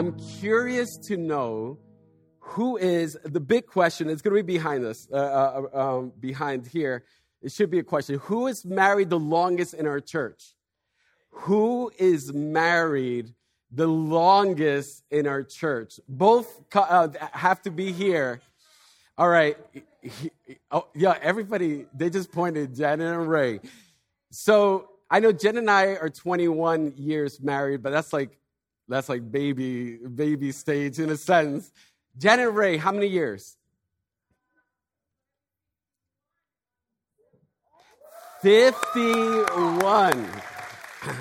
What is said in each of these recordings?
I'm curious to know who is the big question. It's going to be behind us, uh, uh, um, behind here. It should be a question. Who is married the longest in our church? Who is married the longest in our church? Both uh, have to be here. All right. Oh, yeah, everybody, they just pointed, Janet and Ray. So I know Jen and I are 21 years married, but that's like that's like baby, baby stage in a sense. Janet Ray, how many years? 51.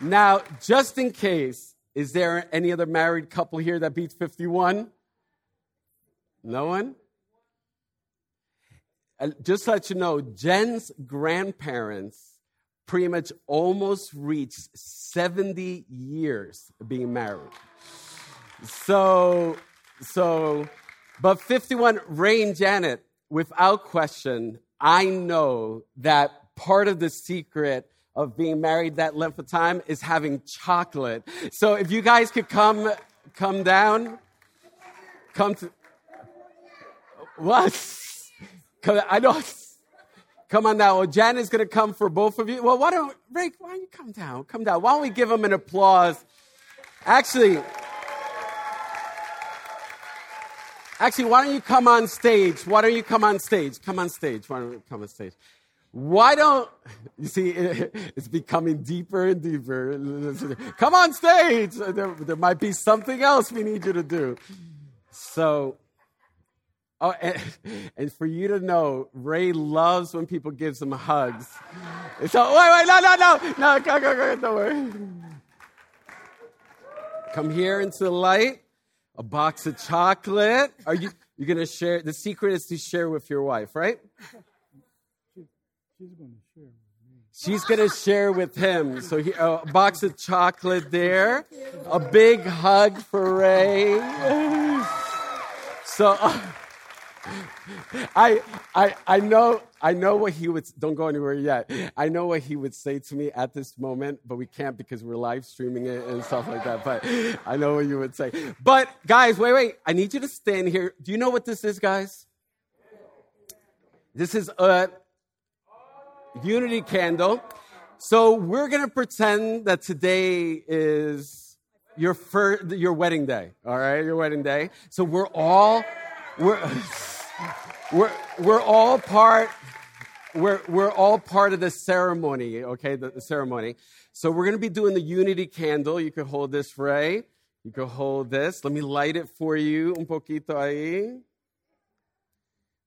now, just in case, is there any other married couple here that beats 51? No one? Uh, just to let you know, Jen's grandparents pretty much almost reached 70 years being married. So, so, but 51, Ray and Janet, without question, I know that part of the secret of being married that length of time is having chocolate. So if you guys could come, come down, come to, what? Come, I know Come on now. Well, Jan is going to come for both of you. Well, why don't, Rick, why don't you come down? Come down. Why don't we give him an applause? Actually, actually, why don't you come on stage? Why don't you come on stage? Come on stage. Why don't you come on stage? Why don't, you see, it's becoming deeper and deeper. Come on stage. There, there might be something else we need you to do. So, Oh, and, and, for you to know, Ray loves when people gives him hugs. So wait, wait, no, no, no, no, go, go, go, don't worry. Come here into the light. A box of chocolate. Are you? You're gonna share. The secret is to share with your wife, right? She's gonna share. She's gonna share with him. So he, a box of chocolate there. A big hug for Ray. So. Uh, I, I, I know, I know what he would, don't go anywhere yet. I know what he would say to me at this moment, but we can't because we're live streaming it and stuff like that. But I know what you would say. But guys, wait, wait. I need you to stand here. Do you know what this is, guys? This is a unity candle. So we're to pretend that today is your first, your wedding day. All right. Your wedding day. So we're all, we're, we're, we're all part we're, we're all part of the ceremony okay the, the ceremony. So we're going to be doing the unity candle. You can hold this ray. You can hold this. Let me light it for you un poquito ahí.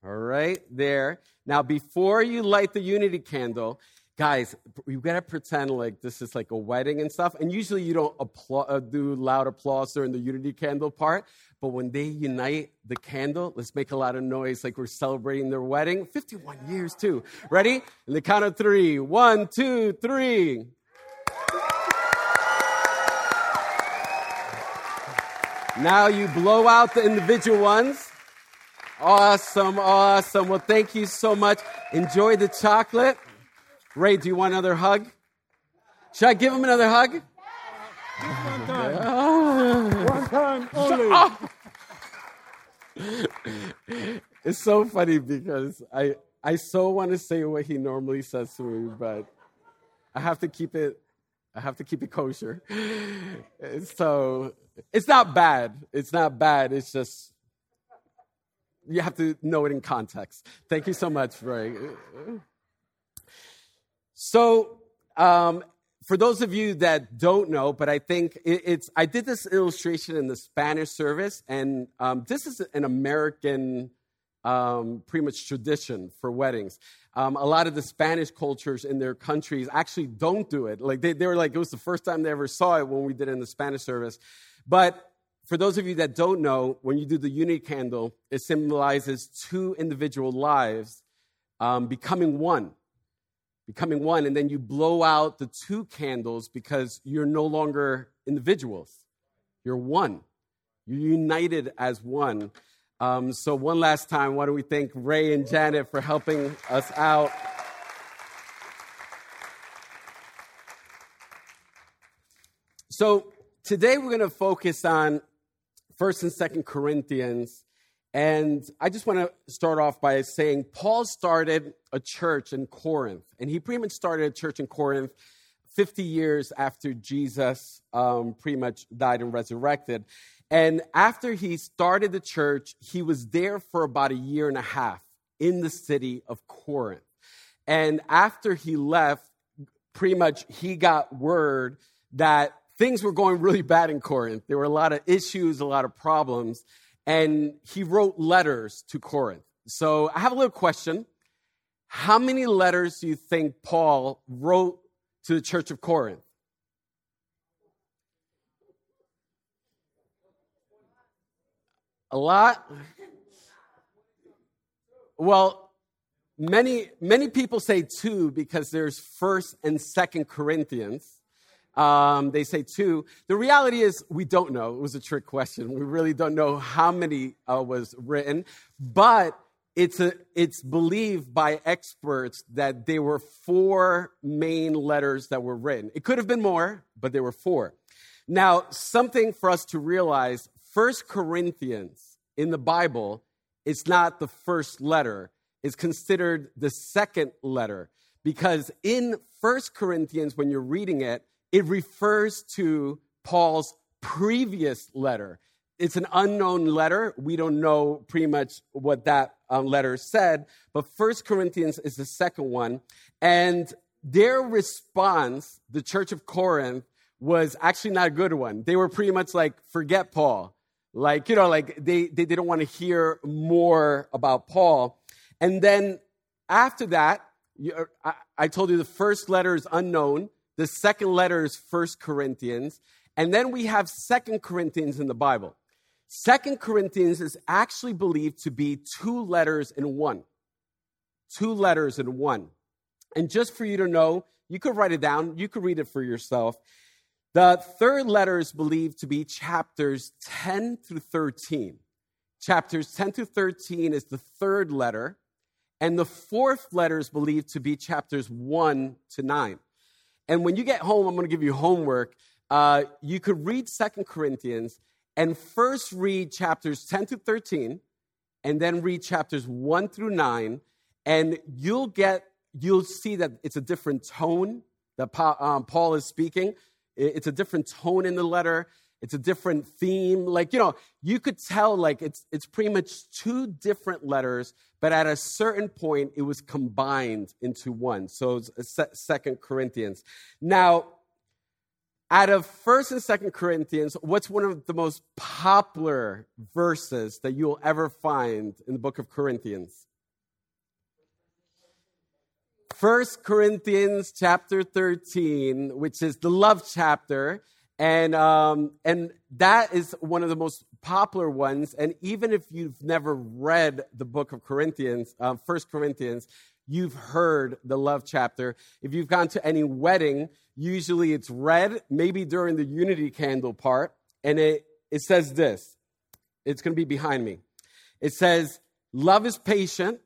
All right there. Now before you light the unity candle guys you got to pretend like this is like a wedding and stuff and usually you don't applaud, uh, do loud applause during the unity candle part but when they unite the candle, let's make a lot of noise like we're celebrating their wedding. 51 years, too. Ready? In the count of three. One, two, three. Now you blow out the individual ones. Awesome, awesome. Well, thank you so much. Enjoy the chocolate. Ray, do you want another hug? Should I give him another hug? One time. One time only. Oh. it's so funny because I I so want to say what he normally says to me, but I have to keep it I have to keep it kosher. So it's not bad. It's not bad. It's just you have to know it in context. Thank you so much, Ray. So um, for those of you that don't know, but I think it's, I did this illustration in the Spanish service, and um, this is an American um, pretty much tradition for weddings. Um, a lot of the Spanish cultures in their countries actually don't do it. Like they, they were like, it was the first time they ever saw it when we did it in the Spanish service. But for those of you that don't know, when you do the unity candle, it symbolizes two individual lives um, becoming one. Becoming one, and then you blow out the two candles because you're no longer individuals. You're one. You're united as one. Um, so, one last time, why don't we thank Ray and Janet for helping us out? So, today we're going to focus on First and Second Corinthians, and I just want to start off by saying Paul started a church in Corinth, and he pretty much started a church in Corinth 50 years after Jesus um, pretty much died and resurrected. And after he started the church, he was there for about a year and a half in the city of Corinth. And after he left, pretty much he got word that things were going really bad in Corinth. There were a lot of issues, a lot of problems, and he wrote letters to Corinth. So I have a little question. How many letters do you think Paul wrote to the church of Corinth? A lot? Well, many many people say two because there's first and second Corinthians. Um, they say two. The reality is, we don't know. It was a trick question. We really don't know how many uh, was written, but it's, a, it's believed by experts that there were four main letters that were written. It could have been more, but there were four. Now, something for us to realize First Corinthians in the Bible is not the first letter, it's considered the second letter. Because in First Corinthians, when you're reading it, it refers to Paul's previous letter. It's an unknown letter. We don't know pretty much what that um, letter said, but First Corinthians is the second one. And their response, the church of Corinth, was actually not a good one. They were pretty much like, forget Paul. Like, you know, like they, they didn't want to hear more about Paul. And then after that, you, I, I told you the first letter is unknown. The second letter is First Corinthians. And then we have Second Corinthians in the Bible. Second Corinthians is actually believed to be two letters in one. Two letters in one. And just for you to know, you could write it down, you could read it for yourself. The third letter is believed to be chapters 10 through 13. Chapters 10 through 13 is the third letter, and the fourth letter is believed to be chapters 1 to 9. And when you get home, I'm going to give you homework. Uh, you could read Second Corinthians and first read chapters 10 to 13, and then read chapters 1 through 9, and you'll get, you'll see that it's a different tone that um, Paul is speaking. It's a different tone in the letter. It's a different theme. Like, you know, you could tell like it's it's pretty much two different letters, but at a certain point it was combined into one. So it's Second Corinthians. Now, out of First and Second Corinthians, what's one of the most popular verses that you'll ever find in the book of Corinthians? First Corinthians chapter 13, which is the love chapter. And, um, and that is one of the most popular ones. And even if you've never read the book of Corinthians, uh, First Corinthians, you've heard the love chapter. If you've gone to any wedding, usually it's read, maybe during the unity candle part. And it, it says this it's going to be behind me. It says, Love is patient,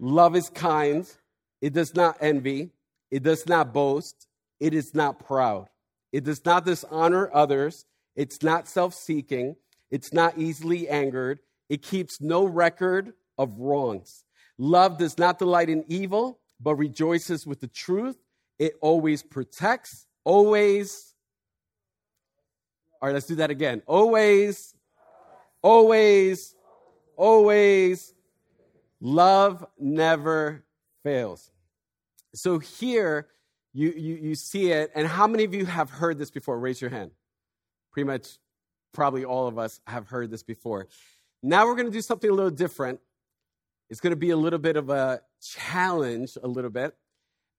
love is kind, it does not envy, it does not boast, it is not proud. It does not dishonor others. It's not self seeking. It's not easily angered. It keeps no record of wrongs. Love does not delight in evil, but rejoices with the truth. It always protects, always. All right, let's do that again. Always, always, always. Love never fails. So here, you, you, you see it. And how many of you have heard this before? Raise your hand. Pretty much, probably all of us have heard this before. Now we're going to do something a little different. It's going to be a little bit of a challenge, a little bit.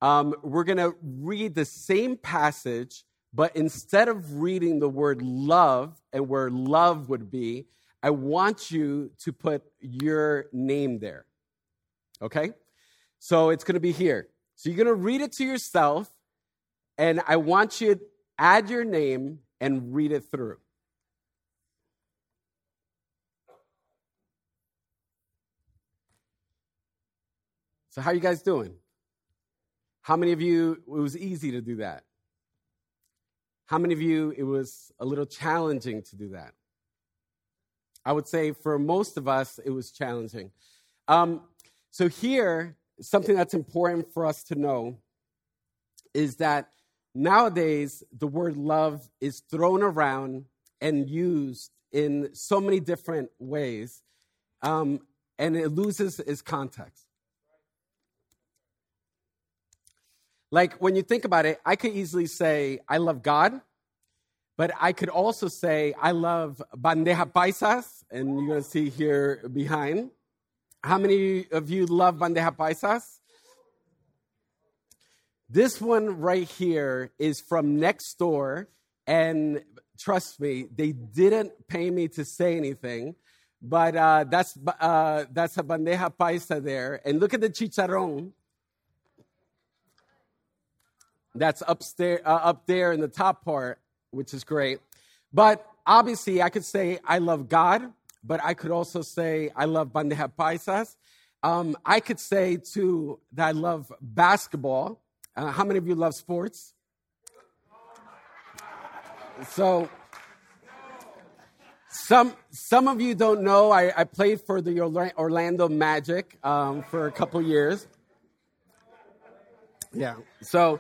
Um, we're going to read the same passage, but instead of reading the word love and where love would be, I want you to put your name there. Okay? So it's going to be here. So you're going to read it to yourself, and I want you to add your name and read it through. So how are you guys doing? How many of you it was easy to do that? How many of you it was a little challenging to do that? I would say for most of us it was challenging. Um, so here, something that's important for us to know is that nowadays the word love is thrown around and used in so many different ways, um, and it loses its context. Like when you think about it, I could easily say, I love God, but I could also say, I love bandeja paisas, and you're to see here behind. How many of you love bandeja paisas? This one right here is from next door, and trust me, they didn't pay me to say anything, but uh, that's uh, that's a bandeja paisa there. And look at the chicharrón that's upstairs, uh, up there in the top part, which is great. But obviously, I could say I love God, but I could also say I love bandeja paisas. Um, I could say too that I love basketball. Uh, how many of you love sports? So, some some of you don't know. I, I played for the Orlando Magic um, for a couple years. Yeah. So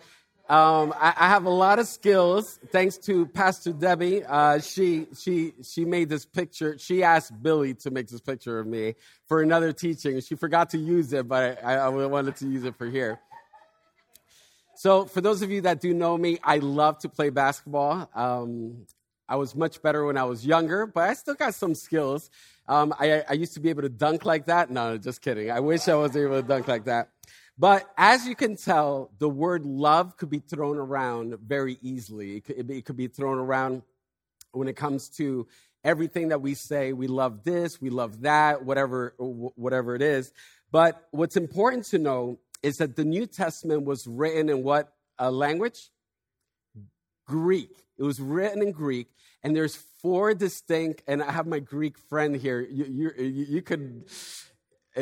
um, I, I, have a lot of skills thanks to Pastor Debbie. Uh, she she she made this picture. She asked Billy to make this picture of me for another teaching. She forgot to use it, but I, I wanted to use it for here. So, for those of you that do know me, I love to play basketball. Um, I was much better when I was younger, but I still got some skills. Um, I, I used to be able to dunk like that. No, just kidding. I wish I was able to dunk like that. But as you can tell, the word love could be thrown around very easily. It could, it could, be thrown around when it comes to everything that we say. We love this, we love that, whatever, whatever it is. But what's important to know is that the New Testament was written in what uh, language? Greek. It was written in Greek, and there's four distinct. And I have my Greek friend here. You, you, you could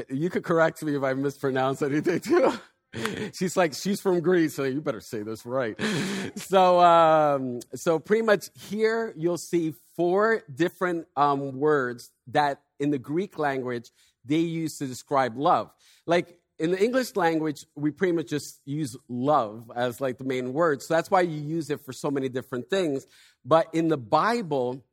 you could correct me if I mispronounce anything too. she's like, she's from Greece, so you better say this right. So, um, so pretty much here you'll see four different um, words that in the Greek language they use to describe love. Like in the English language, we pretty much just use love as like the main word. So that's why you use it for so many different things. But in the Bible,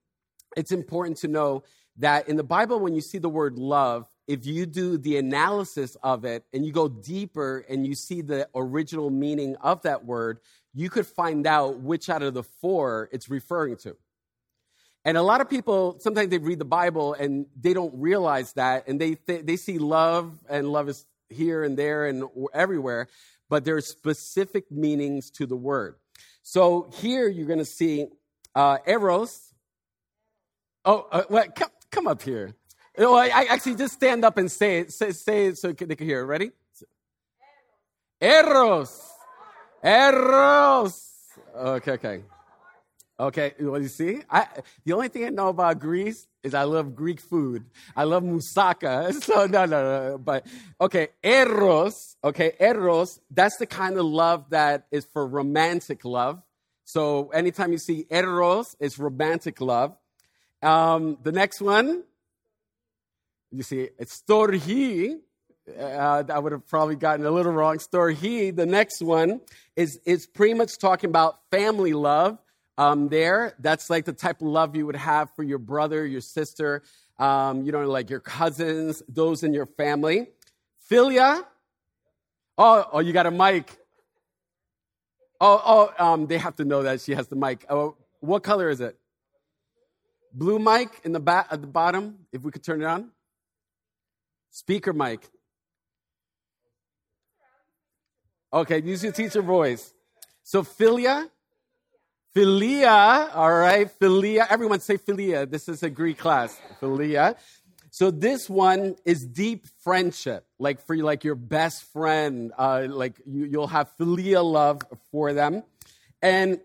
it's important to know that in the Bible, when you see the word love, if you do the analysis of it and you go deeper and you see the original meaning of that word, you could find out which out of the four it's referring to. And a lot of people sometimes they read the Bible and they don't realize that, and they th- they see love and love is here and there and everywhere, but there are specific meanings to the word. So here you're going to see uh, eros. Oh, uh, well, come, come up here. Oh, I, actually just stand up and say it. Say, say it so they can hear. It. Ready? Eros. Eros. Okay, okay. Okay, well, you see, I, the only thing I know about Greece is I love Greek food. I love moussaka. So, no, no, no. But, okay, eros, okay, eros, that's the kind of love that is for romantic love. So, anytime you see eros, it's romantic love. Um, the next one, you see, it's storhi. Uh, I would have probably gotten a little wrong. Storhi. The next one is is pretty much talking about family love. Um, there, that's like the type of love you would have for your brother, your sister, um, you know, like your cousins, those in your family. Philia. Oh, oh, you got a mic. Oh, oh, um, they have to know that she has the mic. Oh, what color is it? Blue mic in the back at the bottom. If we could turn it on. Speaker mic. Okay, use your teacher voice. So philia, philia, all right, philia. Everyone say philia. This is a Greek class. Philia. So this one is deep friendship, like for like your best friend, uh, like you, you'll have philia love for them. And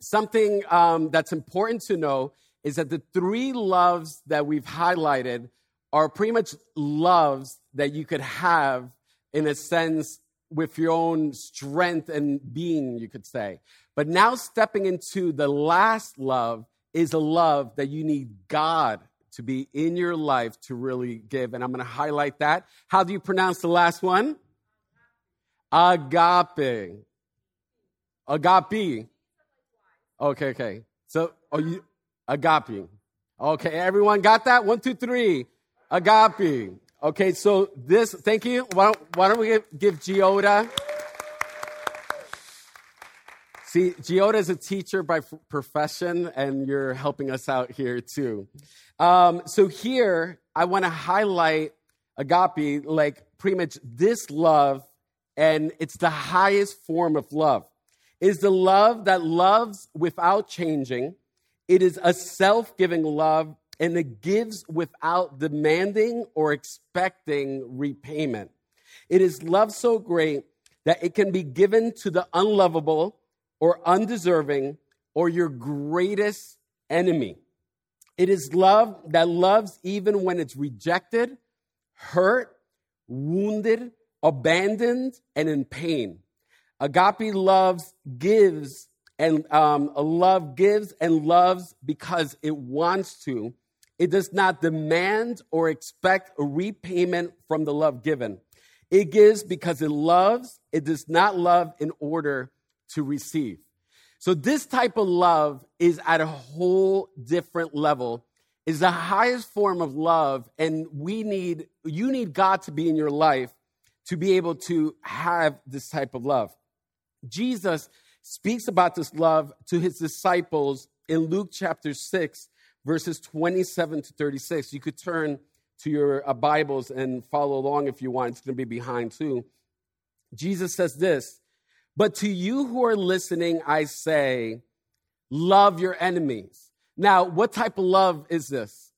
something um, that's important to know is that the three loves that we've highlighted are pretty much loves that you could have in a sense with your own strength and being, you could say. But now stepping into the last love is a love that you need God to be in your life to really give. And I'm going to highlight that. How do you pronounce the last one? Agape. Agape. Okay, okay. So, oh, you, agape. Okay, everyone got that? One, two, three. Agape. Okay, so this, thank you. Why don't, why don't we give, give Giota? See, Giota is a teacher by f- profession, and you're helping us out here too. Um, so here, I want to highlight agape, like pretty much this love, and it's the highest form of love. It is the love that loves without changing. It is a self giving love and it gives without demanding or expecting repayment. It is love so great that it can be given to the unlovable or undeserving or your greatest enemy. It is love that loves even when it's rejected, hurt, wounded, abandoned, and in pain. Agape loves gives and um, love gives and loves because it wants to it does not demand or expect a repayment from the love given. It gives because it loves. It does not love in order to receive. So this type of love is at a whole different level. Is the highest form of love and we need you need God to be in your life to be able to have this type of love. Jesus speaks about this love to his disciples in Luke chapter 6 verses 27 to 36. You could turn to your uh, Bibles and follow along if you want. It's going to be behind too. Jesus says this, but to you who are listening, I say, love your enemies. Now, what type of love is this?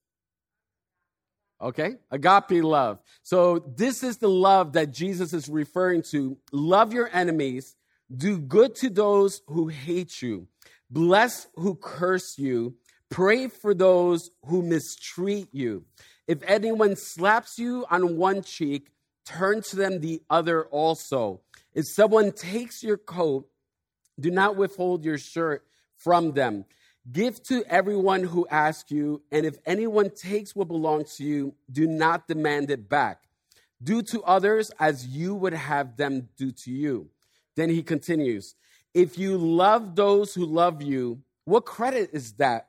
Okay, agape love. So, this is the love that Jesus is referring to. Love your enemies, do good to those who hate you, bless who curse you, Pray for those who mistreat you. If anyone slaps you on one cheek, turn to them the other also. If someone takes your coat, do not withhold your shirt from them. Give to everyone who asks you, and if anyone takes what belongs to you, do not demand it back. Do to others as you would have them do to you. Then he continues If you love those who love you, what credit is that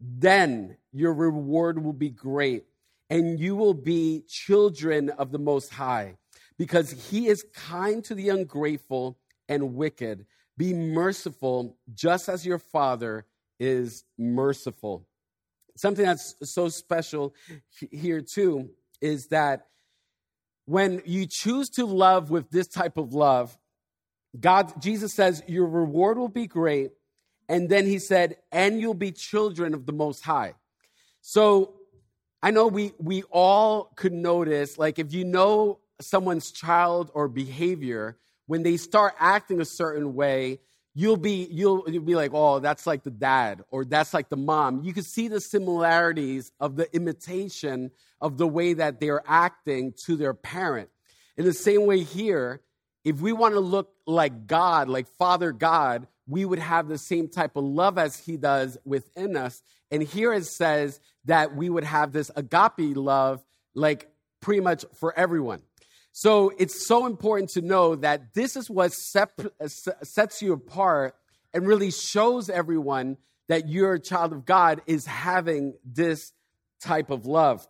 then your reward will be great, and you will be children of the Most High, because He is kind to the ungrateful and wicked. Be merciful, just as your Father is merciful. Something that's so special here, too, is that when you choose to love with this type of love, God, Jesus says, your reward will be great and then he said, and you'll be children of the Most High. So I know we, we all could notice, like, if you know someone's child or behavior, when they start acting a certain way, you'll be you'll, you'll be like oh that's like the dad or that's like the mom you can see the similarities of the imitation of the way that they're acting to their parent in the same way here if we want to look like god like father god we would have the same type of love as he does within us. And here it says that we would have this agape love, like pretty much for everyone. So it's so important to know that this is what sep- uh, sets you apart and really shows everyone that you're a child of God is having this type of love.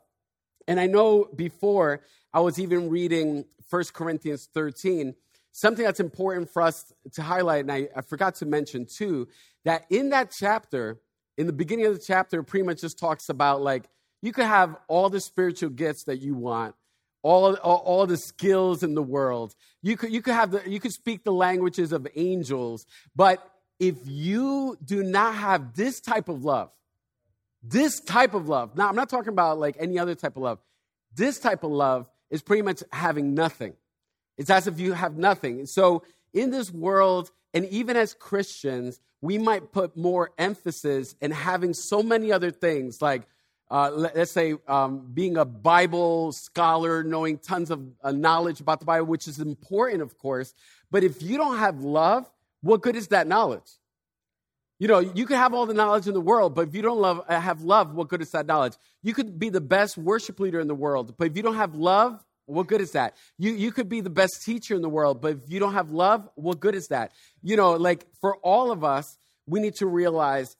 And I know before I was even reading 1 Corinthians 13, something that's important for us to highlight, and I, I forgot to mention too, that in that chapter, in the beginning of the chapter, pretty much just talks about like you could have all the spiritual gifts that you want all, all, all, the skills in the world. You could, you, could have the, you could speak the languages of angels, but if you do not have this type of love, this type of love, now I'm not talking about like any other type of love, this type of love is pretty much having nothing. It's as if you have nothing. So in this world, and even as Christians, we might put more emphasis in having so many other things like uh, let's say, um, being a Bible scholar, knowing tons of uh, knowledge about the Bible, which is important, of course. But if you don't have love, what good is that knowledge? You know, you could have all the knowledge in the world, but if you don't love, uh, have love, what good is that knowledge? You could be the best worship leader in the world, but if you don't have love, what good is that? You, you could be the best teacher in the world, but if you don't have love, what good is that? You know, like for all of us, we need to realize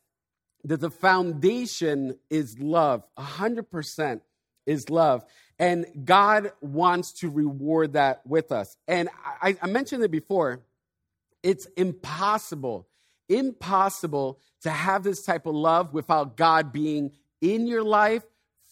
that the foundation is love. 100% is love. And God wants to reward that with us. And I, I mentioned it before. It's impossible, impossible to have this type of love without God being in your life,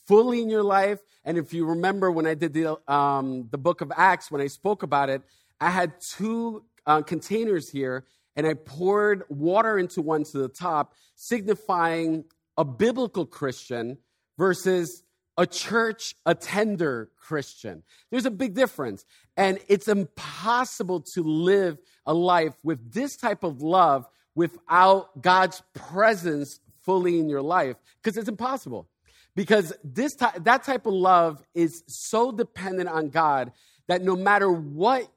fully in your life. And if you remember when I did the, um, the book of Acts, when I spoke about it, I had two uh, containers here and I poured water into one to the top, signifying a biblical Christian versus a church attender Christian. There's a big difference. And it's impossible to live a life with this type of love without God's presence fully in your life because it's impossible. Because this ty- that type of love is so dependent on God that no matter what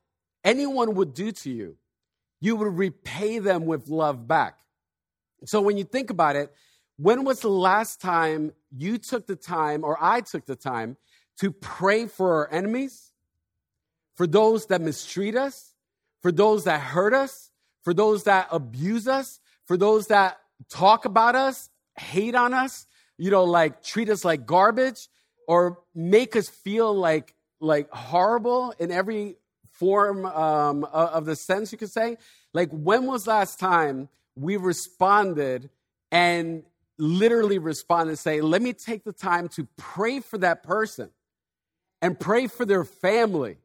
anyone would do to you, you would repay them with love back. So when you think about it, when was the last time you took the time, or I took the time, to pray for our enemies, for those that mistreat us, for those that hurt us, for those that abuse us, for those that talk about us, hate on us, you know, like treat us like garbage, or make us feel like like horrible in every form um, of the sense, you could say. Like, when was last time we responded and literally responded and say, let me take the time to pray for that person and pray for their family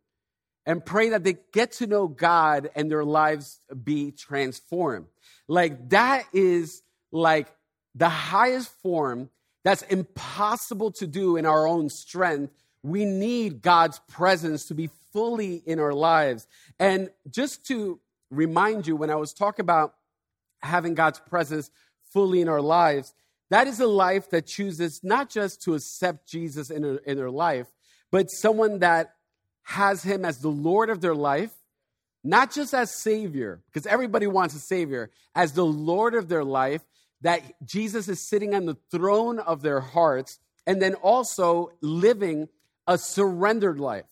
and pray that they get to know God and their lives be transformed. Like, that is like the highest form that's impossible to do in our own strength. We need God's presence to be fully in our lives. And just to remind you, when I was talking about having God's presence fully in our lives, that is a life that chooses not just to accept Jesus in, her, in their life, but someone that has him as the Lord of their life, not just as Savior, because everybody wants a Savior, as the Lord of their life, that Jesus is sitting on the throne of their hearts, and then also living a surrendered life.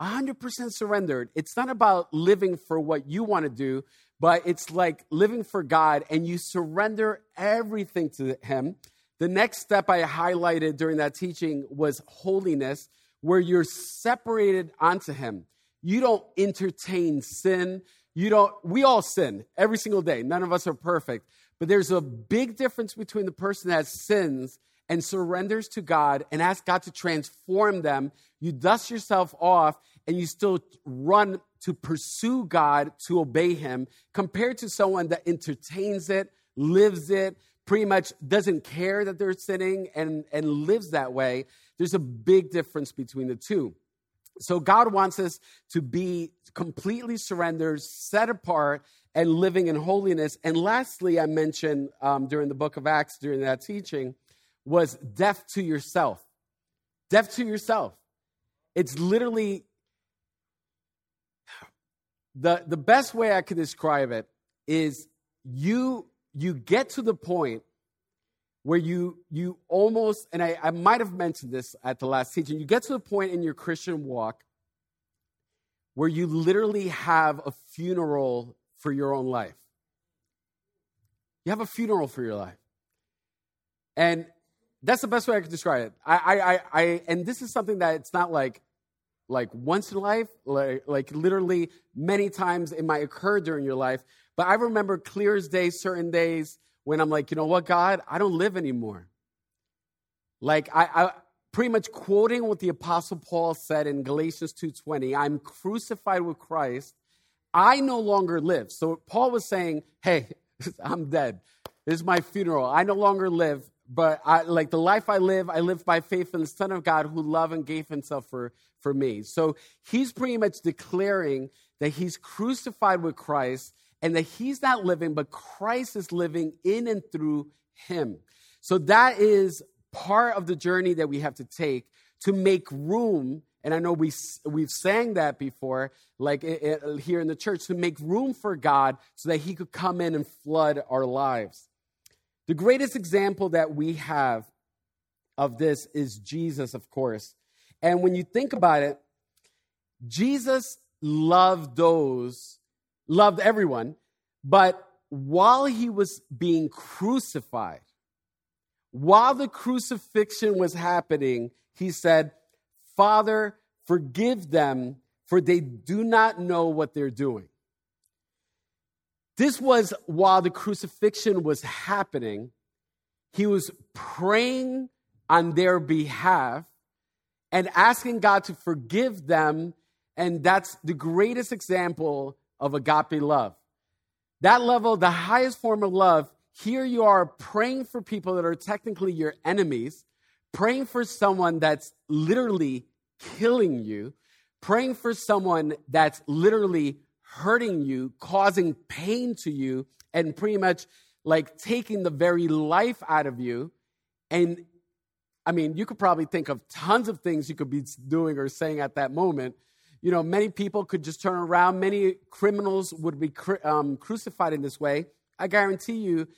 100% surrendered. It's not about living for what you want to do, but it's like living for God and you surrender everything to Him. The next step I highlighted during that teaching was holiness, where you're separated onto Him. You don't entertain sin. You don't, we all sin every single day. None of us are perfect. But there's a big difference between the person that sins and surrenders to God and asks God to transform them, you dust yourself off and you still run to pursue God, to obey Him, compared to someone that entertains it, lives it, pretty much doesn't care that they're sinning and, and lives that way. There's a big difference between the two. So God wants us to be completely surrendered, set apart, and living in holiness. And lastly, I mentioned um, during the book of Acts, during that teaching, was deaf to yourself. Deaf to yourself. It's literally the, the best way I could describe it is you you get to the point where you you almost and I, I might have mentioned this at the last teaching, you get to the point in your Christian walk where you literally have a funeral for your own life. You have a funeral for your life. And that's the best way I could describe it. I, I, I, I and this is something that it's not like, like once in life, like, like literally many times it might occur during your life. But I remember clear as day, certain days when I'm like, you know what, God, I don't live anymore. Like I, I pretty much quoting what the apostle Paul said in Galatians 2:20, I'm crucified with Christ. I no longer live. So Paul was saying, hey, I'm dead. This is my funeral. I no longer live, but I, like the life I live, I live by faith in the Son of God who loved and gave himself for, for me. So he's pretty much declaring that he's crucified with Christ and that he's not living, but Christ is living in and through him. So that is part of the journey that we have to take to make room. And i know we, we've sang that before like it, it, here in the church to make room for god so that he could come in and flood our lives. The greatest example that we have of this is jesus of course. And when you think about it jesus loved those loved everyone but while he was being crucified while the crucifixion was happening, he said, Father, forgive them, for they do not know what they're doing. This was while the crucifixion was happening. He was praying on their behalf and asking God to forgive them. And that's the greatest example of agape love. That level, the highest form of love, here you are praying for people that are technically your enemies, praying for someone that's literally killing you, praying for someone that's literally hurting you, causing pain to you, and pretty much like taking the very life out of you. And I mean, you could probably think of tons of things you could be doing or saying at that moment. You know, many people could just turn around. Many criminals would be um, crucified in this way. I guarantee you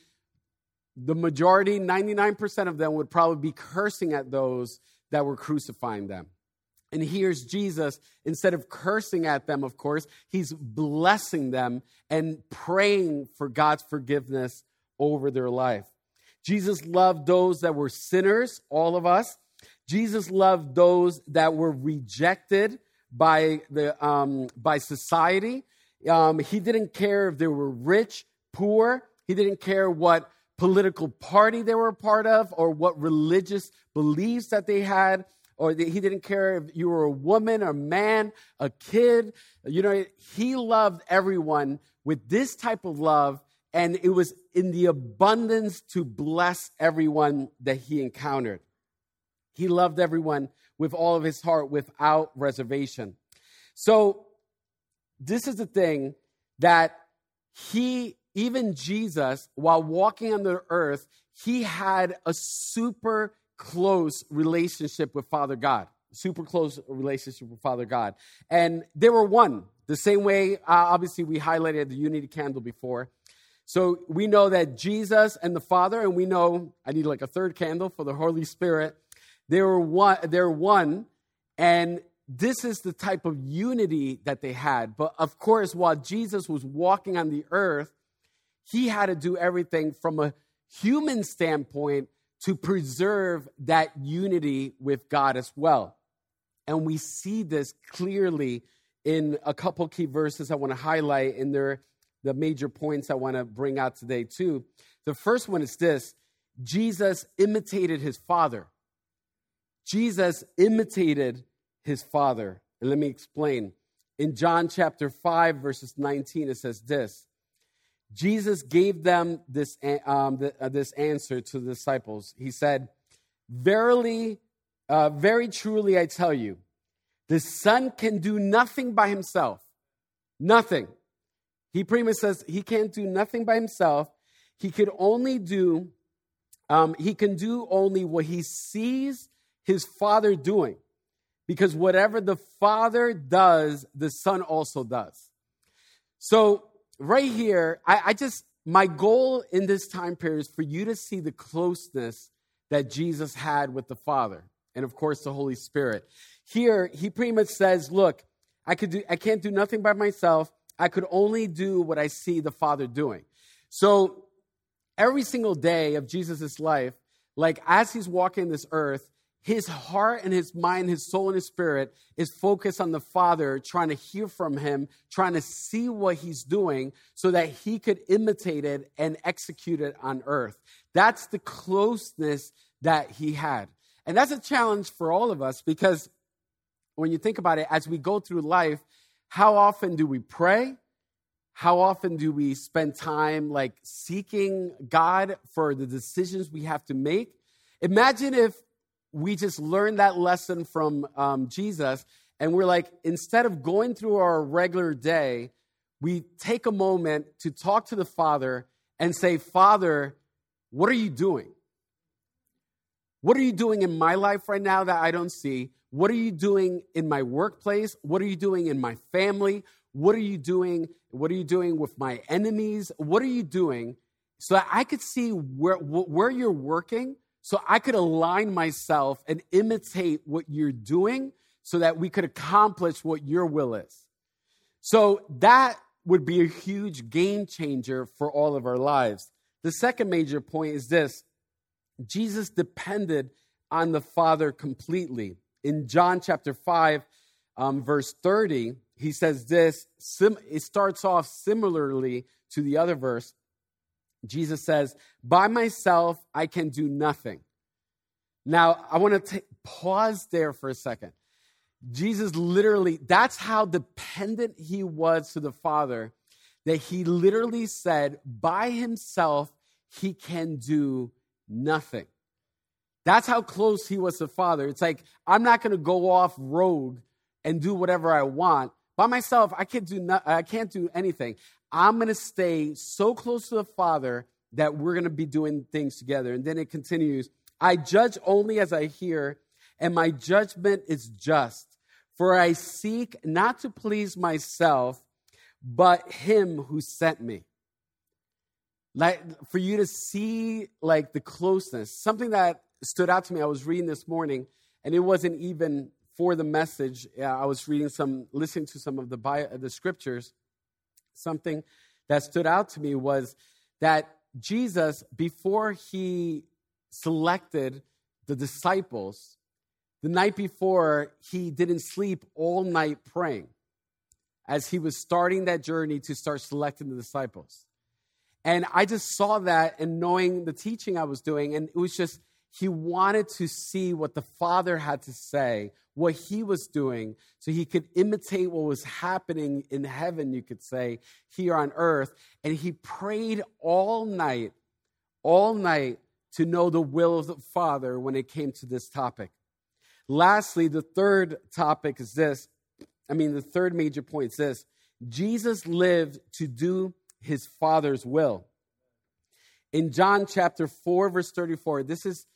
the majority, 99% of them, would probably be cursing at those that were crucifying them. And here's Jesus, instead of cursing at them, of course, he's blessing them and praying for God's forgiveness over their life. Jesus loved those that were sinners, all of us. Jesus loved those that were rejected by, the, um, by society. Um, he didn't care if they were rich, poor. He didn't care what political party they were a part of or what religious beliefs that they had or that he didn't care if you were a woman or man a kid you know he loved everyone with this type of love and it was in the abundance to bless everyone that he encountered he loved everyone with all of his heart without reservation so this is the thing that he even Jesus, while walking on the earth, he had a super close relationship with Father God. Super close relationship with Father God. And they were one. The same way, uh, obviously, we highlighted the unity candle before. So we know that Jesus and the Father, and we know I need like a third candle for the Holy Spirit. They were one. They're one, and this is the type of unity that they had. But of course, while Jesus was walking on the earth, he had to do everything from a human standpoint to preserve that unity with God as well. And we see this clearly in a couple key verses I want to highlight in there, the major points I want to bring out today, too. The first one is this Jesus imitated his father. Jesus imitated his father. And let me explain. In John chapter 5, verses 19, it says this Jesus gave them this, um, uh, this answer to the disciples. He said, Verily, uh, very truly, I tell you, the Son can do nothing by himself. Nothing. He pretty much says he can't do nothing by himself. He could only do, um, he can do only what he sees his Father doing. Because whatever the Father does, the Son also does. So right here, I, I just, my goal in this time period is for you to see the closeness that Jesus had with the Father and, of course, the Holy Spirit. Here, he pretty much says, Look, I could do I can't do nothing by myself. I could only do what I see the Father doing. So every single day of Jesus' life, like as he's walking this earth, his heart and his mind, his soul and his spirit is focused on the Father, trying to hear from him, trying to see what he's doing so that he could imitate it and execute it on earth. That's the closeness that he had. And that's a challenge for all of us because when you think about it, as we go through life, how often do we pray? How often do we spend time like seeking God for the decisions we have to make? Imagine if we just learned that lesson from um, Jesus and we're like, instead of going through our regular day, we take a moment to talk to the Father and say, Father, what are you doing? What are you doing in my life right now that I don't see? What are you doing in my workplace? What are you doing in my family? What are you doing? What are you doing with my enemies? What are you doing so that I could see where, where you're working, so I could align myself and imitate what you're doing so that we could accomplish what your will is. So that would be a huge game changer for all of our lives. The second major point is this Jesus depended on the Father completely in John chapter 5, um, verse 30, he says this. Sim- it starts off similarly to the other verse. Jesus says, By myself, I can do nothing. Now, I want to pause there for a second. Jesus literally, that's how dependent he was to the Father, that he literally said, By himself, he can do nothing. That's how close he was to Father. It's like, I'm not going to go off road and do whatever I want. By myself, I can't do, no, I can't do anything. I'm going to stay so close to the Father that we're going to be doing things together. And then it continues I judge only as I hear, and my judgment is just. For I seek not to please myself, but him who sent me. Like for you to see like the closeness, something that stood out to me. I was reading this morning, and it wasn't even for the message. Uh, I was reading some, listening to some of the, bio, the scriptures. Something that stood out to me was that Jesus, before he selected the disciples, the night before, he didn't sleep all night praying as he was starting that journey to start selecting the disciples. And I just saw that and knowing the teaching I was doing, and it was just, he wanted to see what the Father had to say, what he was doing, so he could imitate what was happening in heaven, you could say, here on earth. And he prayed all night, all night to know the will of the Father when it came to this topic. Lastly, the third topic is this. I mean, the third major point is this Jesus lived to do his Father's will. In John chapter 4, verse 34, this is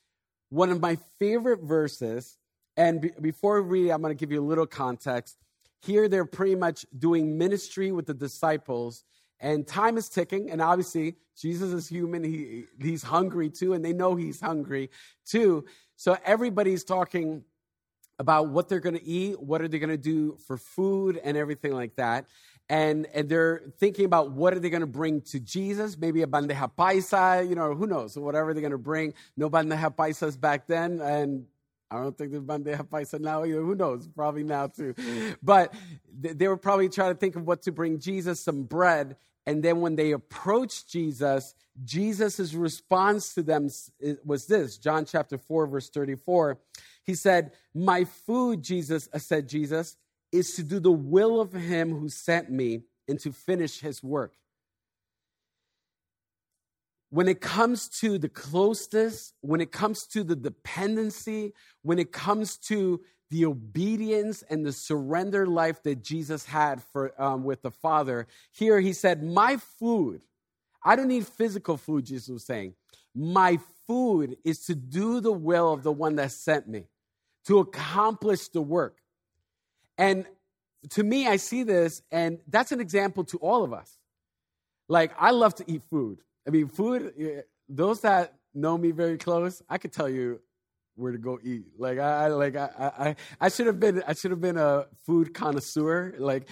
one of my favorite verses. And be, before we read, I'm going to give you a little context. Here, they're pretty much doing ministry with the disciples, and time is ticking. And obviously, Jesus is human; he, he's hungry too, and they know he's hungry too. So everybody's talking about what they're going to eat, what are they going to do for food, and everything like that and and they're thinking about what are they going to bring to Jesus? Maybe a bandeja paisa, you know, who knows? Whatever they're going to bring. No bandeja paisas back then, and I don't think there's bandeja paisa now either. Who knows? Probably now too. But they were probably trying to think of what to bring Jesus, some bread. And then when they approached Jesus, Jesus' response to them was this John chapter 4, verse 34. He said, My food, Jesus, uh, said Jesus, is to do the will of him who sent me and to finish his work. When it comes to the closeness, when it comes to the dependency, when it comes to the obedience and the surrender life that Jesus had for, um, with the Father, here he said, My food, I don't need physical food, Jesus was saying. My food is to do the will of the one that sent me, to accomplish the work. And to me, I see this, and that's an example to all of us. Like, I love to eat food. I mean, food, eh, those that know me very close, I could tell you where to go eat. Like I, like I, I, I should have been, I should have been a food connoisseur. Like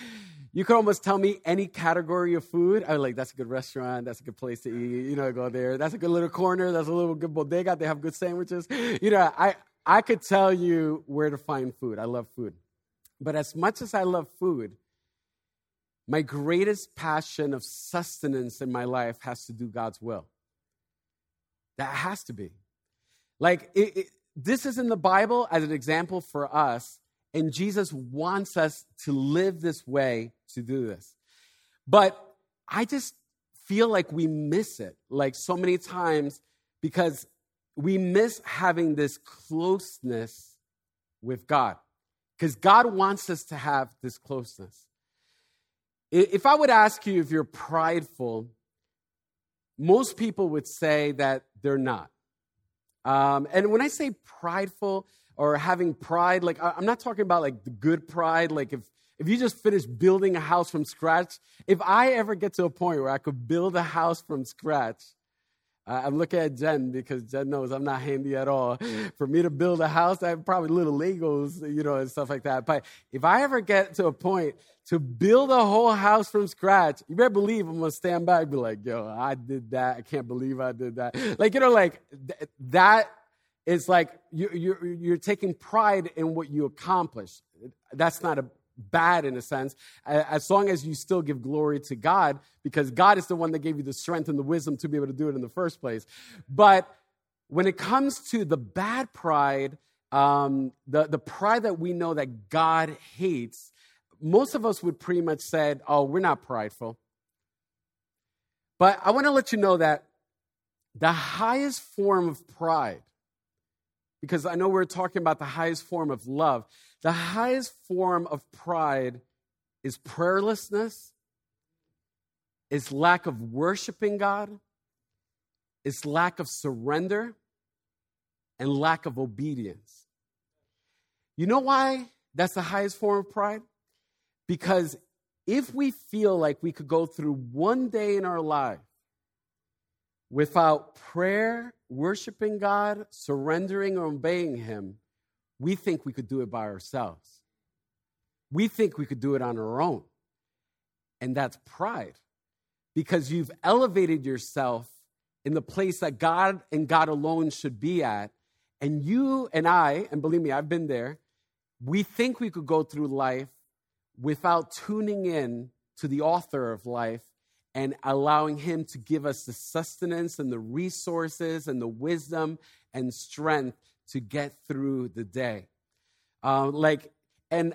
you could almost tell me any category of food. I'm like, that's a good restaurant. That's a good place to eat. You know, go there. That's a good little corner. That's a little good bodega. They have good sandwiches. You know, I, I could tell you where to find food. I love food. But as much as I love food, my greatest passion of sustenance in my life has to do God's will. That has to be. Like, it, it, this is in the Bible as an example for us, and Jesus wants us to live this way to do this. But I just feel like we miss it, like so many times, because we miss having this closeness with God. Because God wants us to have this closeness. If I would ask you if you're prideful, most people would say that they're not. Um, and when I say prideful or having pride, like I'm not talking about like the good pride, like if if you just finished building a house from scratch, if I ever get to a point where I could build a house from scratch, I'm looking at Jen because Jen knows I'm not handy at all. For me to build a house, I have probably little Legos, you know, and stuff like that. But if I ever get to a point to build a whole house from scratch, you better believe I'm gonna stand back and be like, yo, I did that. I can't believe I did that. Like, you know, like th- that is like you, you're, you're taking pride in what you accomplish. That's not a bad in a sense, as long as you still give glory to God, because God is the one that gave you the strength and the wisdom to be able to do it in the first place. But when it comes to the bad pride, um, the, the pride that we know that God hates, most of us would pretty much said, oh, we're not prideful. But I want to let you know that the highest form of pride, because I know we're talking about the highest form of love, the highest form of pride is prayerlessness, is lack of worshiping God, is lack of surrender, and lack of obedience. You know why that's the highest form of pride? Because if we feel like we could go through one day in our life without prayer, worshiping God, surrendering, or obeying Him, we think we could do it by ourselves. We think we could do it on our own. And that's pride because you've elevated yourself in the place that God and God alone should be at. And you and I, and believe me, I've been there, we think we could go through life without tuning in to the author of life and allowing him to give us the sustenance and the resources and the wisdom and strength to get through the day. Uh, like, and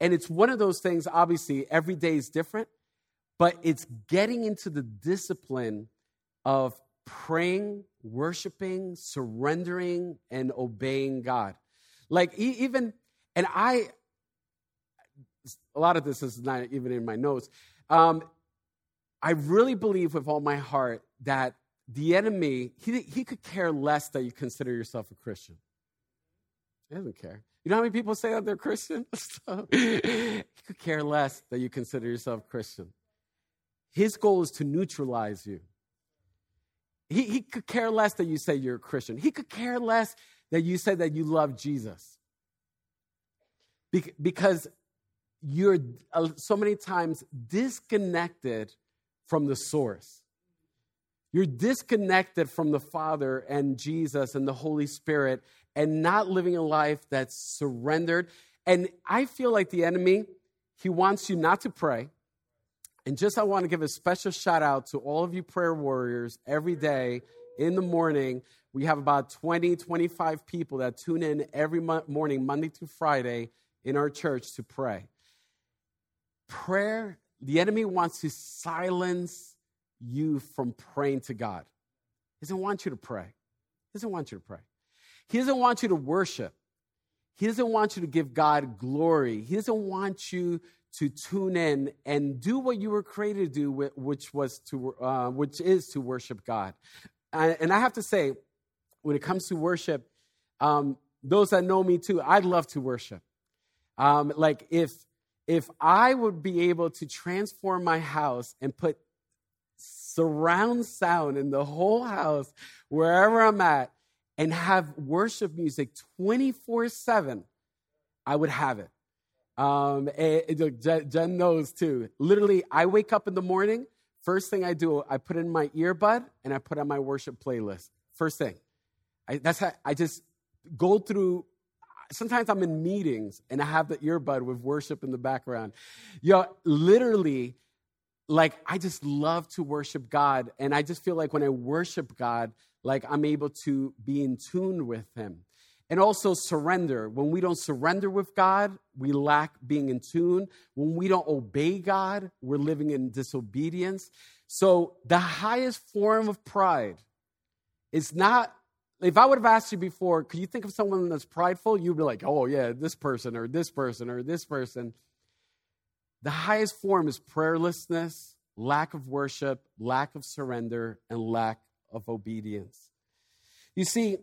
and it's one of those things. Obviously, every day is different, but it's getting into the discipline of praying, worshiping, surrendering, and obeying God. Like even, and I, a lot of this is not even in my notes. Um, I really believe with all my heart that the enemy, he, he could care less that you consider yourself a Christian. He doesn't care. You know how many people say that they're Christian? he could care less that you consider yourself Christian. His goal is to neutralize you. He, he could care less that you say you're a Christian. He could care less that you say that you love Jesus. Be- because you're uh, so many times disconnected from the source. You're disconnected from the Father and Jesus and the Holy Spirit and not living a life that's surrendered. And I feel like the enemy, he wants you not to pray. And just I want to give a special shout out to all of you prayer warriors every day in the morning. We have about 20, 25 people that tune in every morning, Monday through Friday, in our church to pray. Prayer, the enemy wants to silence you from praying to God. He doesn't want you to pray. He doesn't want you to pray. He doesn't want you to worship. He doesn't want you to give God glory. He doesn't want you to tune in and do what you were created to do, which was to, uh, which is to worship God. And I have to say, when it comes to worship, um, those that know me too, I love to worship. Um, like if if I would be able to transform my house and put surround sound in the whole house, wherever I'm at, and have worship music 24 7, I would have it. Um, and, and Jen knows too. Literally, I wake up in the morning. First thing I do, I put in my earbud and I put on my worship playlist. First thing. I, that's how I just go through. Sometimes I'm in meetings and I have the earbud with worship in the background. Yo, literally, like I just love to worship God. And I just feel like when I worship God, like I'm able to be in tune with Him. And also surrender. When we don't surrender with God, we lack being in tune. When we don't obey God, we're living in disobedience. So the highest form of pride is not if I would have asked you before, could you think of someone that's prideful? You'd be like, oh, yeah, this person or this person or this person. The highest form is prayerlessness, lack of worship, lack of surrender, and lack of obedience. You see,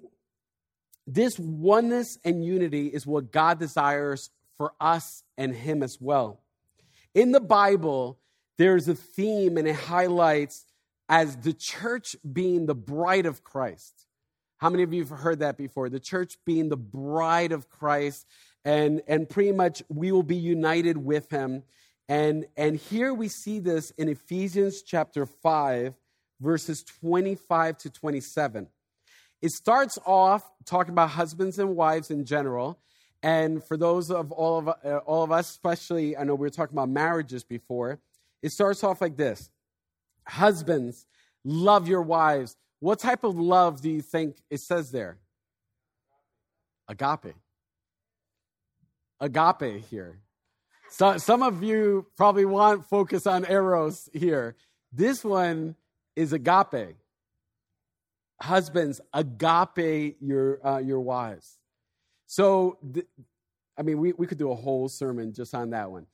this oneness and unity is what God desires for us and Him as well. In the Bible, there's a theme and it highlights as the church being the bride of Christ. How many of you have heard that before? The church being the bride of Christ, and, and pretty much we will be united with him. And, and here we see this in Ephesians chapter 5, verses 25 to 27. It starts off talking about husbands and wives in general. And for those of all of, uh, all of us, especially, I know we were talking about marriages before, it starts off like this Husbands, love your wives what type of love do you think it says there? Agape. Agape here. So, some of you probably want focus on eros here. This one is agape. Husbands, agape your, uh, your wives. So, th- I mean, we, we could do a whole sermon just on that one.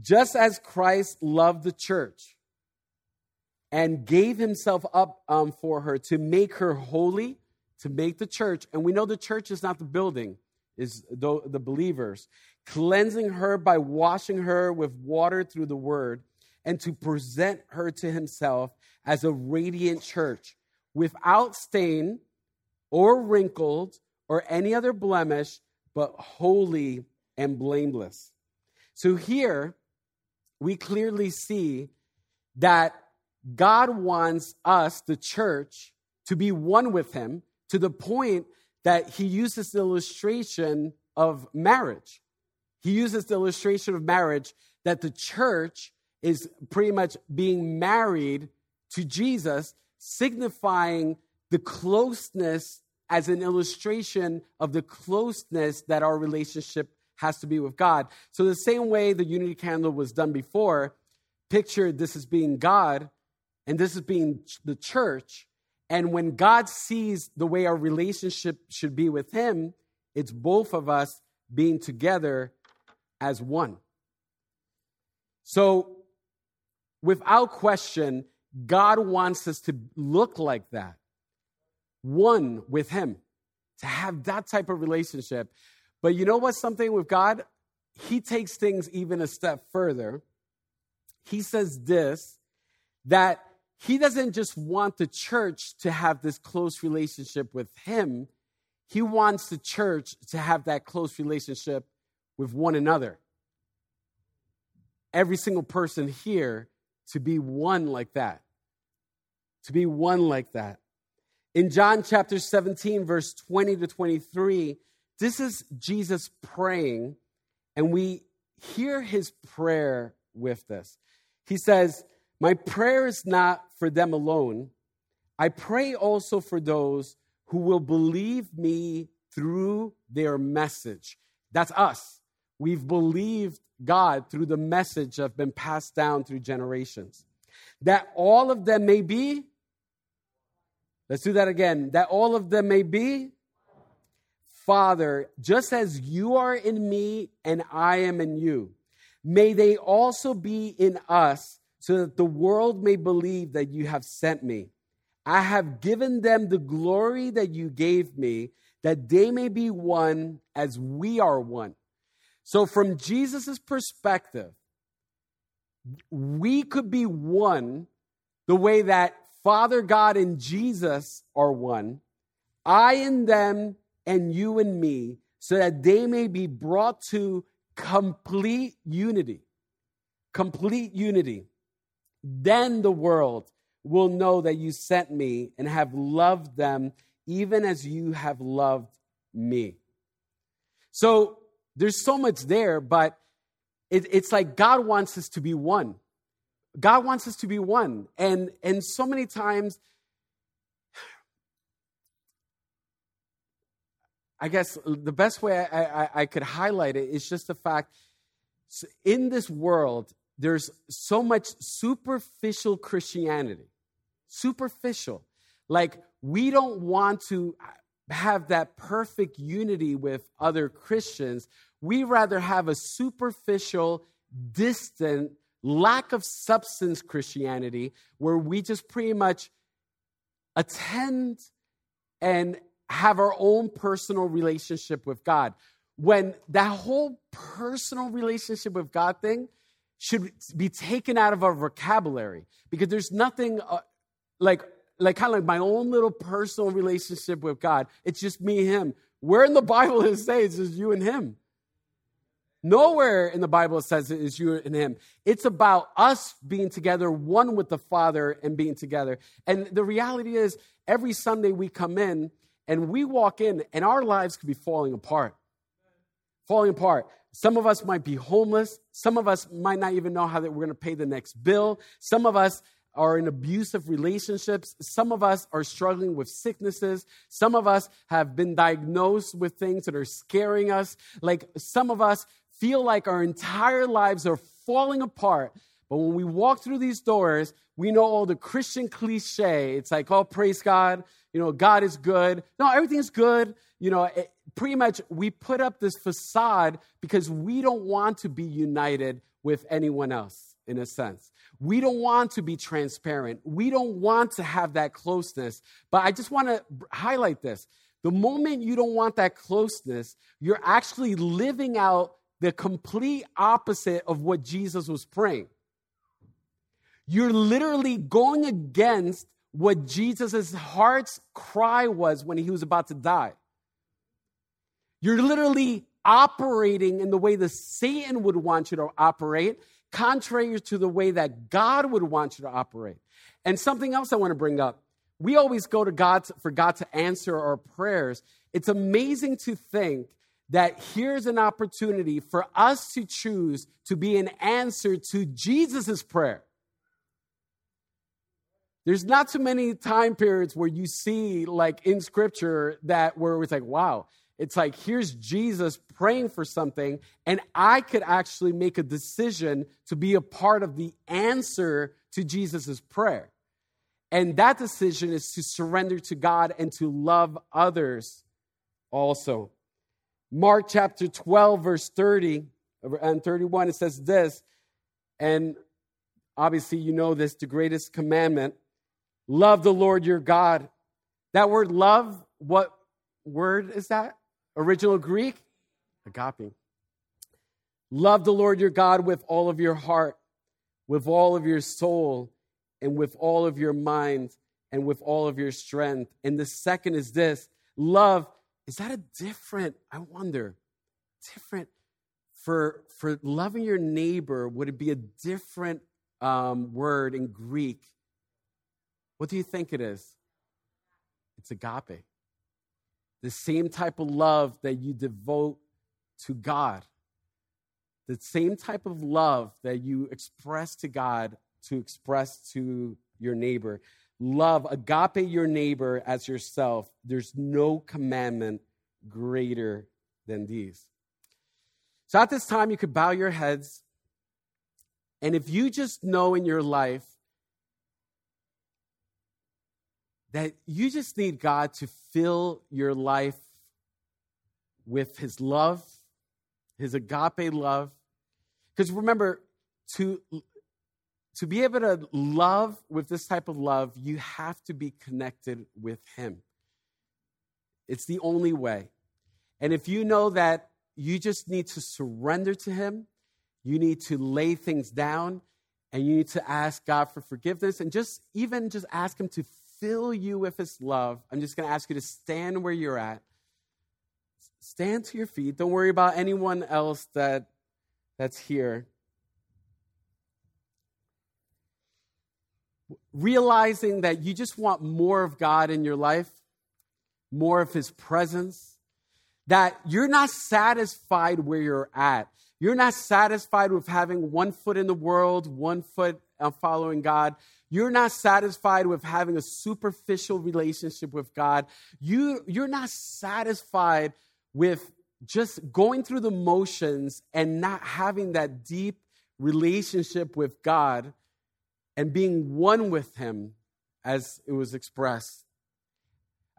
Just as Christ loved the church and gave himself up um, for her to make her holy, to make the church. And we know the church is not the building, is the, the believers. Cleansing her by washing her with water through the word, and to present her to himself as a radiant church without stain or wrinkled or any other blemish, but holy and blameless. So here we clearly see that God wants us, the church, to be one with Him to the point that He uses the illustration of marriage. He uses the illustration of marriage that the church is pretty much being married to Jesus, signifying the closeness as an illustration of the closeness that our relationship has to be with God. So, the same way the unity candle was done before, picture this as being God and this is being the church. And when God sees the way our relationship should be with Him, it's both of us being together as one. So, without question, God wants us to look like that one with Him, to have that type of relationship. But you know what's something with God? He takes things even a step further. He says this that he doesn't just want the church to have this close relationship with him, he wants the church to have that close relationship with one another. Every single person here to be one like that. To be one like that. In John chapter 17, verse 20 to 23, this is Jesus praying, and we hear his prayer with this. He says, my prayer is not for them alone. I pray also for those who will believe me through their message. That's us. We've believed God through the message that have been passed down through generations. That all of them may be, let's do that again, that all of them may be, Father, just as you are in me and I am in you, may they also be in us so that the world may believe that you have sent me. I have given them the glory that you gave me, that they may be one as we are one. So, from Jesus' perspective, we could be one the way that Father God and Jesus are one. I and them and you and me, so that they may be brought to complete unity. Complete unity. Then the world will know that you sent me and have loved them even as you have loved me. So there's so much there, but it, it's like God wants us to be one. God wants us to be one. And, and so many times, I guess the best way I, I, I, could highlight it is just the fact in this world, there's so much superficial Christianity. Superficial. Like, we don't want to have that perfect unity with other Christians. We rather have a superficial, distant, lack of substance Christianity where we just pretty much attend and have our own personal relationship with God. When that whole personal relationship with God thing should be taken out of our vocabulary because there's nothing uh, like like kind of like my own little personal relationship with God. It's just me and him. Where in the Bible it says it's just you and him? Nowhere in the Bible it says it is you and him. It's about us being together, one with the Father, and being together. And the reality is, every Sunday we come in and we walk in, and our lives could be falling apart. Falling apart. Some of us might be homeless. Some of us might not even know how that we're going to pay the next bill. Some of us are in abusive relationships. Some of us are struggling with sicknesses. Some of us have been diagnosed with things that are scaring us. Like some of us feel like our entire lives are falling apart. But when we walk through these doors, we know all the Christian cliche. It's like, oh, praise God. You know, God is good. No, everything's good. You know, it, pretty much we put up this facade because we don't want to be united with anyone else, in a sense. We don't want to be transparent. We don't want to have that closeness. But I just want to highlight this. The moment you don't want that closeness, you're actually living out the complete opposite of what Jesus was praying. You're literally going against what Jesus' heart's cry was when he was about to die. You're literally operating in the way that Satan would want you to operate, contrary to the way that God would want you to operate. And something else I want to bring up. We always go to God for God to answer our prayers. It's amazing to think that here's an opportunity for us to choose to be an answer to Jesus' prayer. There's not too many time periods where you see, like in scripture, that where it's like, wow, it's like, here's Jesus praying for something, and I could actually make a decision to be a part of the answer to Jesus' prayer. And that decision is to surrender to God and to love others also. Mark chapter 12, verse 30 and 31, it says this, and obviously you know this, the greatest commandment love the Lord your God. That word love, what word is that? Original Greek? Agape. Love the Lord your God with all of your heart, with all of your soul, and with all of your mind, and with all of your strength. And the second is this love is that a different, I wonder, different for, for loving your neighbor, would it be a different um, word in Greek? What do you think it is? It's agape. The same type of love that you devote to God. The same type of love that you express to God to express to your neighbor. Love, agape your neighbor as yourself. There's no commandment greater than these. So at this time, you could bow your heads. And if you just know in your life that you just need God to fill your life with His love, His agape love. Because remember, to to be able to love with this type of love, you have to be connected with Him. It's the only way. And if you know that you just need to surrender to Him, you need to lay things down, and you need to ask God for forgiveness, and just even just ask Him to fill you with His love, I'm just going to ask you to stand where you're at. Stand to your feet. Don't worry about anyone else that, that's here. Realizing that you just want more of God in your life, more of His presence, that you're not satisfied where you're at. You're not satisfied with having one foot in the world, one foot uh, following God. You're not satisfied with having a superficial relationship with God. You, you're not satisfied with just going through the motions and not having that deep relationship with God and being one with Him as it was expressed.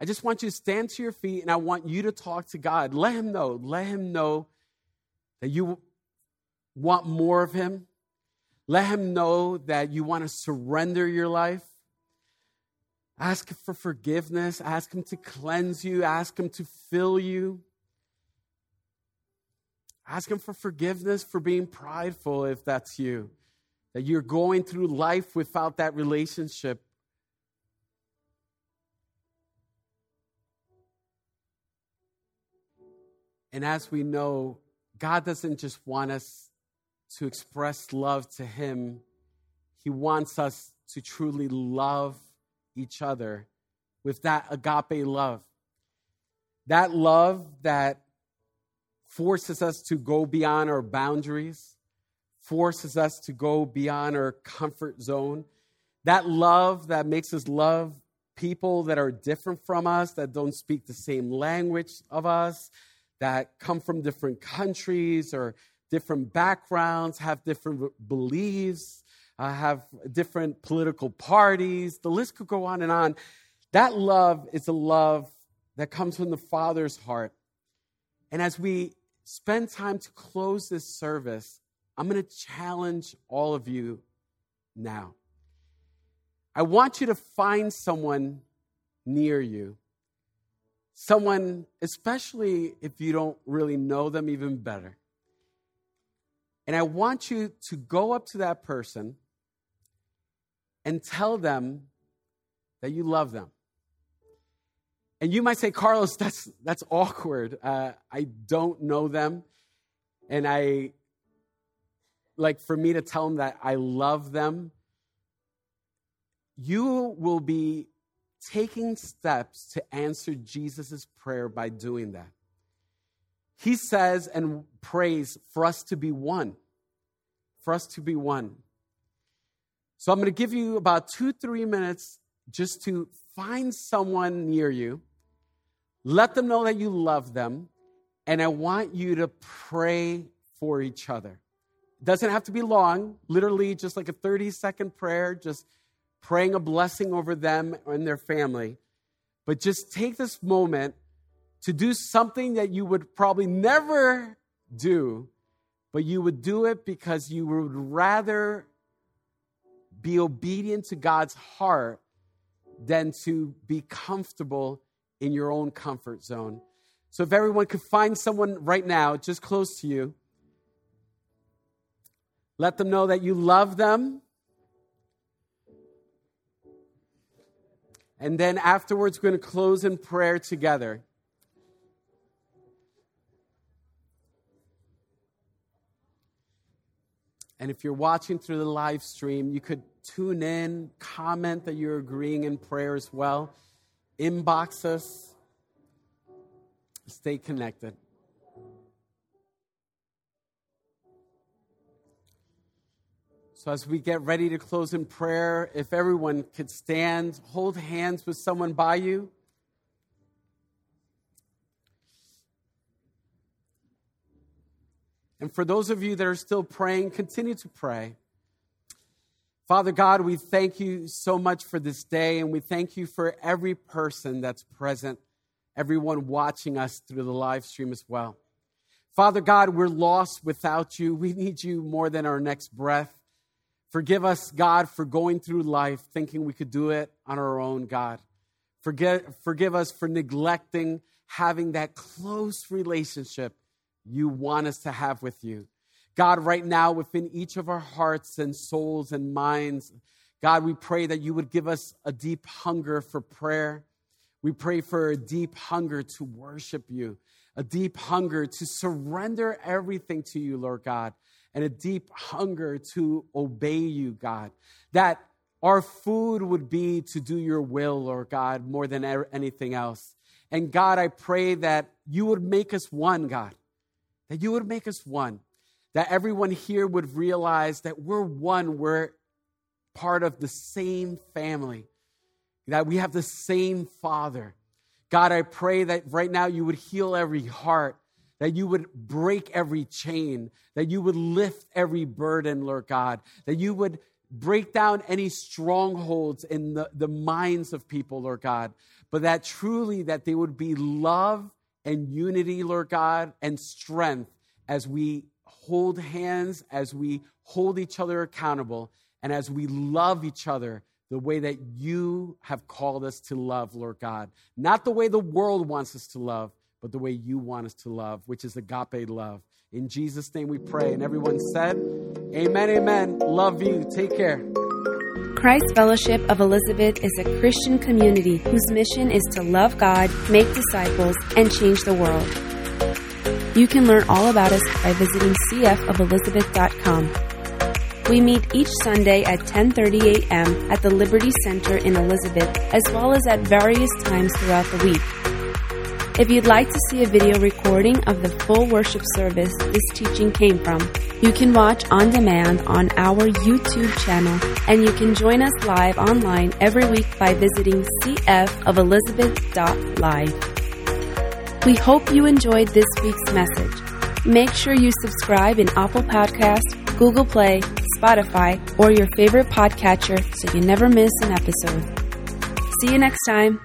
I just want you to stand to your feet and I want you to talk to God. Let Him know. Let Him know that you want more of Him. Let Him know that you want to surrender your life. Ask for forgiveness. Ask Him to cleanse you. Ask Him to fill you. Ask Him for forgiveness for being prideful if that's you. That you're going through life without that relationship. And as we know, God doesn't just want us to express love to Him, He wants us to truly love each other with that agape love. That love that forces us to go beyond our boundaries, forces us to go beyond our comfort zone. That love that makes us love people that are different from us, that don't speak the same language of us, that come from different countries or different backgrounds, have different beliefs, uh, have different political parties. The list could go on and on. That love is a love that comes from the Father's heart. And as we spend time to close this service, I'm going to challenge all of you now. I want you to find someone near you, someone, especially if you don't really know them even better. And I want you to go up to that person and tell them that you love them. And you might say, Carlos, that's, that's awkward. Uh, I don't know them. And I, like, for me to tell them that I love them, you will be taking steps to answer Jesus' prayer by doing that. He says and prays for us to be one, for us to be one. So I'm going to give you about two, three minutes just to find someone near you, let them know that you love them, and I want you to pray for each other. It doesn't have to be long, literally just like a 30 second prayer, just praying a blessing over them and their family. But just take this moment to do something that you would probably never do, but you would do it because you would rather be obedient to God's heart than to be comfortable in your own comfort zone. So, if everyone could find someone right now, just close to you, let them know that you love them. And then afterwards, we're going to close in prayer together. And if you're watching through the live stream, you could tune in, comment that you're agreeing in prayer as well, inbox us, stay connected. So, as we get ready to close in prayer, if everyone could stand, hold hands with someone by you. And for those of you that are still praying, continue to pray. Father God, we thank you so much for this day, and we thank you for every person that's present, everyone watching us through the live stream as well. Father God, we're lost without you. We need you more than our next breath. Forgive us, God, for going through life thinking we could do it on our own, God. Forget, forgive us for neglecting having that close relationship you want us to have with you. God, right now, within each of our hearts and souls and minds, God, we pray that you would give us a deep hunger for prayer. We pray for a deep hunger to worship you, a deep hunger to surrender everything to you, Lord God, and a deep hunger to obey you, God. That our food would be to do your will, Lord God, more than anything else. And God, I pray that you would make us one, God, that you would make us one, that everyone here would realize that we're one, we're part of the same family, that we have the same Father. God, I pray that right now you would heal every heart, that you would break every chain, that you would lift every burden, Lord God, that you would break down any strongholds in the, the minds of people, Lord God, but that truly that they would be love and unity, Lord God, and strength as we hold hands, as we hold each other accountable, and as we love each other the way that you have called us to love, Lord God. Not the way the world wants us to love, but the way you want us to love, which is agape love. In Jesus' name we pray. And everyone said, Amen, amen. Love you. Take care. Christ Fellowship of Elizabeth is a Christian community whose mission is to love God, make disciples, and change the world. You can learn all about us by visiting cfofelizabeth.com. We meet each Sunday at 10:30 a.m. at the Liberty Center in Elizabeth, as well as at various times throughout the week. If you'd like to see a video recording of the full worship service this teaching came from, you can watch on demand on our YouTube channel, and you can join us live online every week by visiting cfofelizabeth.live. We hope you enjoyed this week's message. Make sure you subscribe in Apple Podcast, Google Play, Spotify, or your favorite podcatcher so you never miss an episode. See you next time.